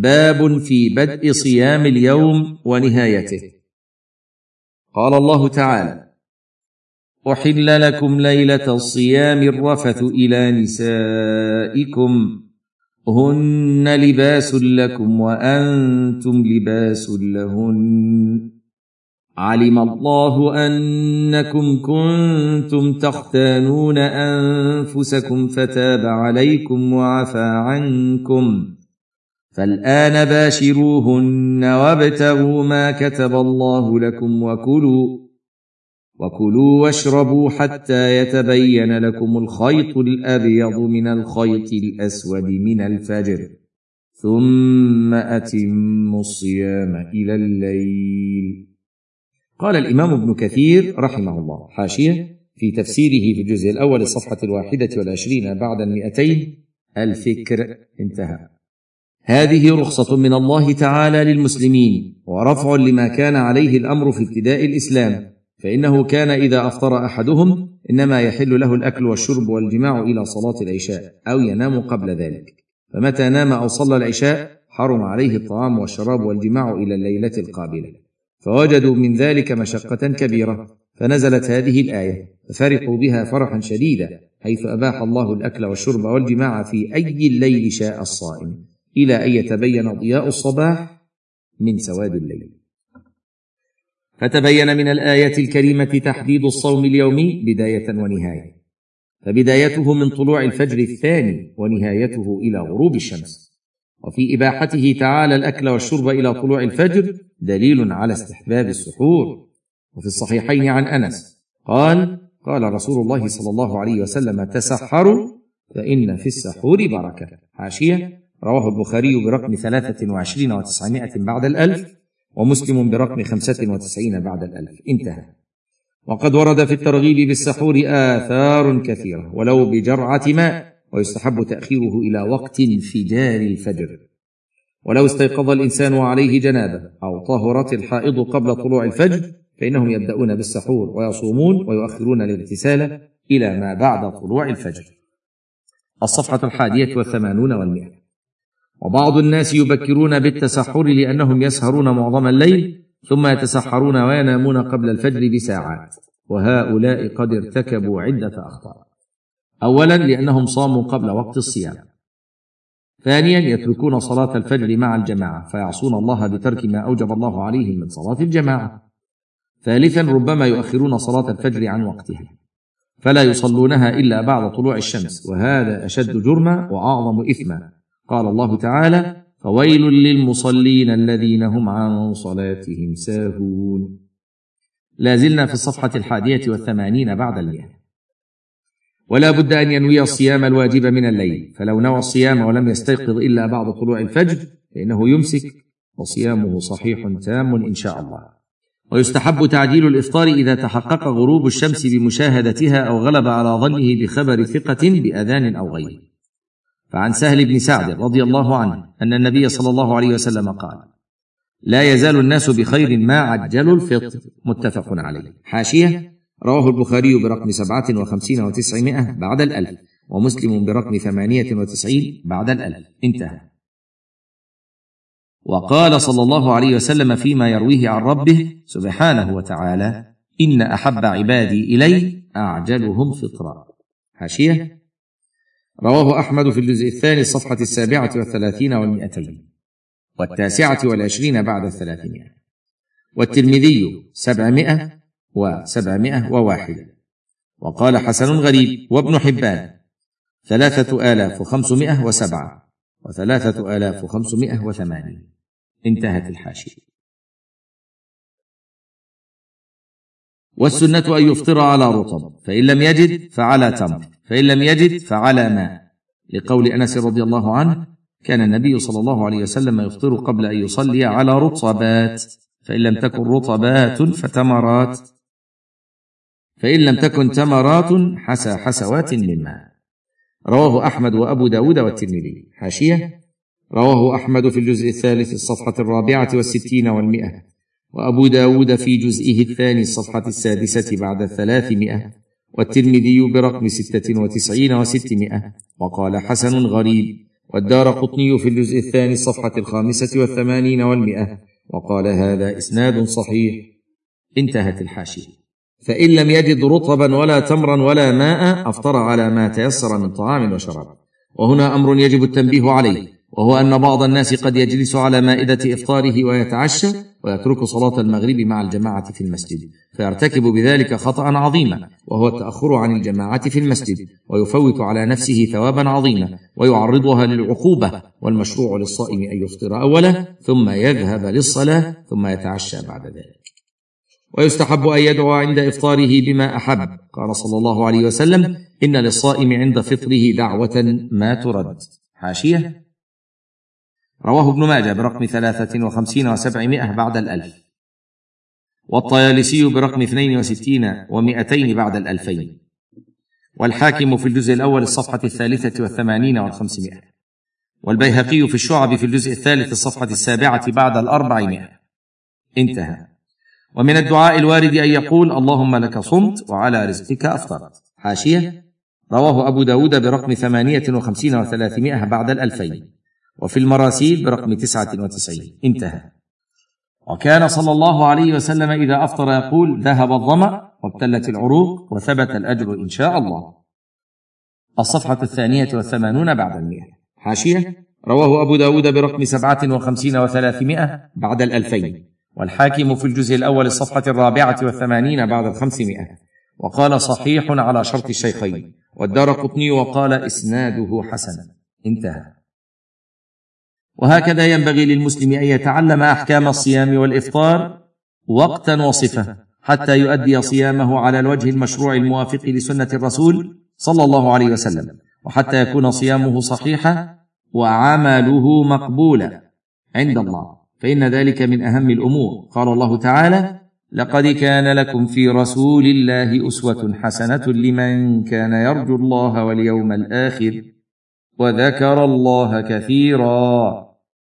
باب في بدء صيام اليوم ونهايته. قال الله تعالى احل لكم ليله الصيام الرفث إلى نسائكم. هن لباس لكم وأنتم لباس لهن. علم الله انكم كنتم تختانون انفسكم فتاب عليكم وعفى عنكم. فالآن باشروهن وابتغوا ما كتب الله لكم وكلوا وكلوا واشربوا حتى يتبين لكم الخيط الأبيض من الخيط الأسود من الفجر ثم أتموا الصيام إلى الليل. قال الإمام ابن كثير رحمه الله حاشية في تفسيره في الجزء الأول الصفحة الواحدة والعشرين بعد المئتين الفكر انتهى. هذه رخصة من الله تعالى للمسلمين ورفع لما كان عليه الأمر في ابتداء الإسلام. فإنه كان إذا أفطر أحدهم إنما يحل له الأكل والشرب والجماع إلى صلاة العشاء أو ينام قبل ذلك. فمتى نام أو صلى العشاء حرم عليه الطعام والشراب والجماع إلى الليلة القابلة. فوجدوا من ذلك مشقة كبيرة. فنزلت هذه الآية. ففرحوا بها فرحا شديدا حيث أباح الله الأكل والشرب والجماع في أي الليل شاء الصائم. إلى أن يتبين ضياء الصباح من سواد الليل. فتبين من الايه الكريمة تحديد الصوم اليومي بداية ونهاية. فبدايته من طلوع الفجر الثاني ونهايته إلى غروب الشمس. وفي إباحته تعالى الأكل والشرب إلى طلوع الفجر دليل على استحباب السحور. وفي الصحيحين عن أنس قال قال رسول الله صلى الله عليه وسلم تسحروا فإن في السحور بركة. حاشية رواه البخاري برقم ثلاثة وعشرين وتسعمائة بعد الألف ومسلم برقم خمسة وتسعين بعد الألف. انتهى. وقد ورد في الترغيب بالسحور آثار كثيرة ولو بجرعة ماء ويستحب تأخيره إلى وقت انفجار الفجر. ولو استيقظ الإنسان وعليه جنابة أو طهرت الحائض قبل طلوع الفجر فإنهم يبدأون بالسحور ويصومون ويؤخرون الاغتسال إلى ما بعد طلوع الفجر. الصفحة الحادية والثمانون والمئة. وبعض الناس يبكرون بالتسحر لأنهم يسهرون معظم الليل ثم يتسحرون وينامون قبل الفجر بساعات. وهؤلاء قد ارتكبوا عدة أخطاء. اولا لأنهم صاموا قبل وقت الصيام. ثانيا يتركون صلاة الفجر مع الجماعة فيعصون الله بترك ما أوجب الله عليهم من صلاة الجماعة. ثالثا ربما يؤخرون صلاة الفجر عن وقتها. فلا يصلونها إلا بعد طلوع الشمس وهذا أشد جرما وأعظم اثما. قال الله تعالى فويل للمصلين الذين هم عن صلاتهم ساهون. لا زلنا في الصفحة الحادية والثمانين بعد المئة ولا بد أن ينوي الصيام الواجب من الليل. فلو نوى الصيام ولم يستيقظ إلا بعد طلوع الفجر فإنه يمسك وصيامه صحيح تام إن شاء الله. ويستحب تعجيل الإفطار إذا تحقق غروب الشمس بمشاهدتها أو غلب على ظنه بخبر ثقة بأذان أو غيره. فعن سهل بن سعد رضي الله عنه أن النبي صلى الله عليه وسلم قال لا يزال الناس بخير ما عجلوا الفطر متفق عليه. حاشية رواه البخاري برقم سبعة وخمسين وتسعمائة بعد الألف ومسلم برقم ثمانية وتسعين بعد الألف. انتهى. وقال صلى الله عليه وسلم فيما يرويه عن ربه سبحانه وتعالى إن أحب عبادي إلي أعجلهم فطرا. حاشية رواه أحمد في الجزء الثاني الصفحة السابعة والثلاثين والمئتين والتاسعة والعشرين بعد الثلاثمائة والترمذي سبعمائة وسبعمائة وواحدة وقال حسن غريب وابن حبان ثلاثة آلاف وخمسمائة وسبعة وثلاثة آلاف وخمسمائة وثمانين. انتهت الحاشية. والسنة أن يفطر على رطب فإن لم يجد فعلى تمر فإن لم يجد فعلى ماء. لقول أنس رضي الله عنه كان النبي صلى الله عليه وسلم يفطر قبل أن يصلي على رطبات فإن لم تكن رطبات فتمرات. فإن لم تكن تمرات حسى حسوات من ماء. رواه أحمد وأبو داود والترمذي. حاشية رواه أحمد في الجزء الثالث الصفحة الرابعة والستين والمئة. وأبو داود في جزئه الثاني الصفحة السادسة بعد الثلاثمائة والترمذي برقم ستة وتسعين وستمائة وقال حسن غريب والدار قطني في الجزء الثاني الصفحة الخامسة والثمانين والمئة وقال هذا إسناد صحيح. انتهت الحاشية. فإن لم يجد رطبا ولا تمرا ولا ماء أفطر على ما تيسر من طعام وشراب. وهنا أمر يجب التنبيه عليه وهو أن بعض الناس قد يجلس على مائدة إفطاره ويتعشى ويترك صلاة المغرب مع الجماعة في المسجد فيرتكب بذلك خطأ عظيما وهو التأخر عن الجماعة في المسجد ويفوت على نفسه ثوابا عظيما ويعرضها للعقوبة والمشروع للصائم أن يفطر اولا ثم يذهب للصلاة ثم يتعشى بعد ذلك. ويستحب أن يدعو عند إفطاره بما أحب. قال صلى الله عليه وسلم إن للصائم عند فطره دعوة ما ترد. حاشية رواه ابن ماجه برقم ثلاثة وخمسين وسبعمائة بعد الألف. والطيالسي برقم اثنين وستين ومائتين بعد الألفين. والحاكم في الجزء الأول الصفحة الثالثة والثمانين والخمسمائة. والبيهقي في الشعب في الجزء الثالث الصفحة السابعة بعد الأربعمائة. انتهى. ومن الدعاء الوارد أن يقول اللهم لك صمت وعلى رزقك أفطرت. حاشية. رواه أبو داود برقم ثمانية وخمسين وثلاثمائة بعد الألفين. وفي المراسيل برقم تسعة وتسعين. انتهى. وكان صلى الله عليه وسلم إذا أفطر يقول ذهب الظمأ وابتلت العروق وثبت الأجر إن شاء الله. الصفحة الثانية والثمانون بعد المئة. حاشية. رواه أبو داود برقم سبعة وخمسين وثلاثمائة بعد الألفين. والحاكم في الجزء الأول الصفحة الرابعة والثمانين بعد الخمسمائة. وقال صحيح على شرط الشيخين. والدار قطني وقال إسناده حسن. انتهى. وهكذا ينبغي للمسلم أن يتعلم أحكام الصيام والإفطار وقتا وصفة حتى يؤدي صيامه على الوجه المشروع الموافق لسنة الرسول صلى الله عليه وسلم وحتى يكون صيامه صحيحا وعمله مقبولا عند الله. فإن ذلك من أهم الأمور. قال الله تعالى لقد كان لكم في رسول الله أسوة حسنة لمن كان يرجو الله واليوم الآخر وذكر الله كثيرا.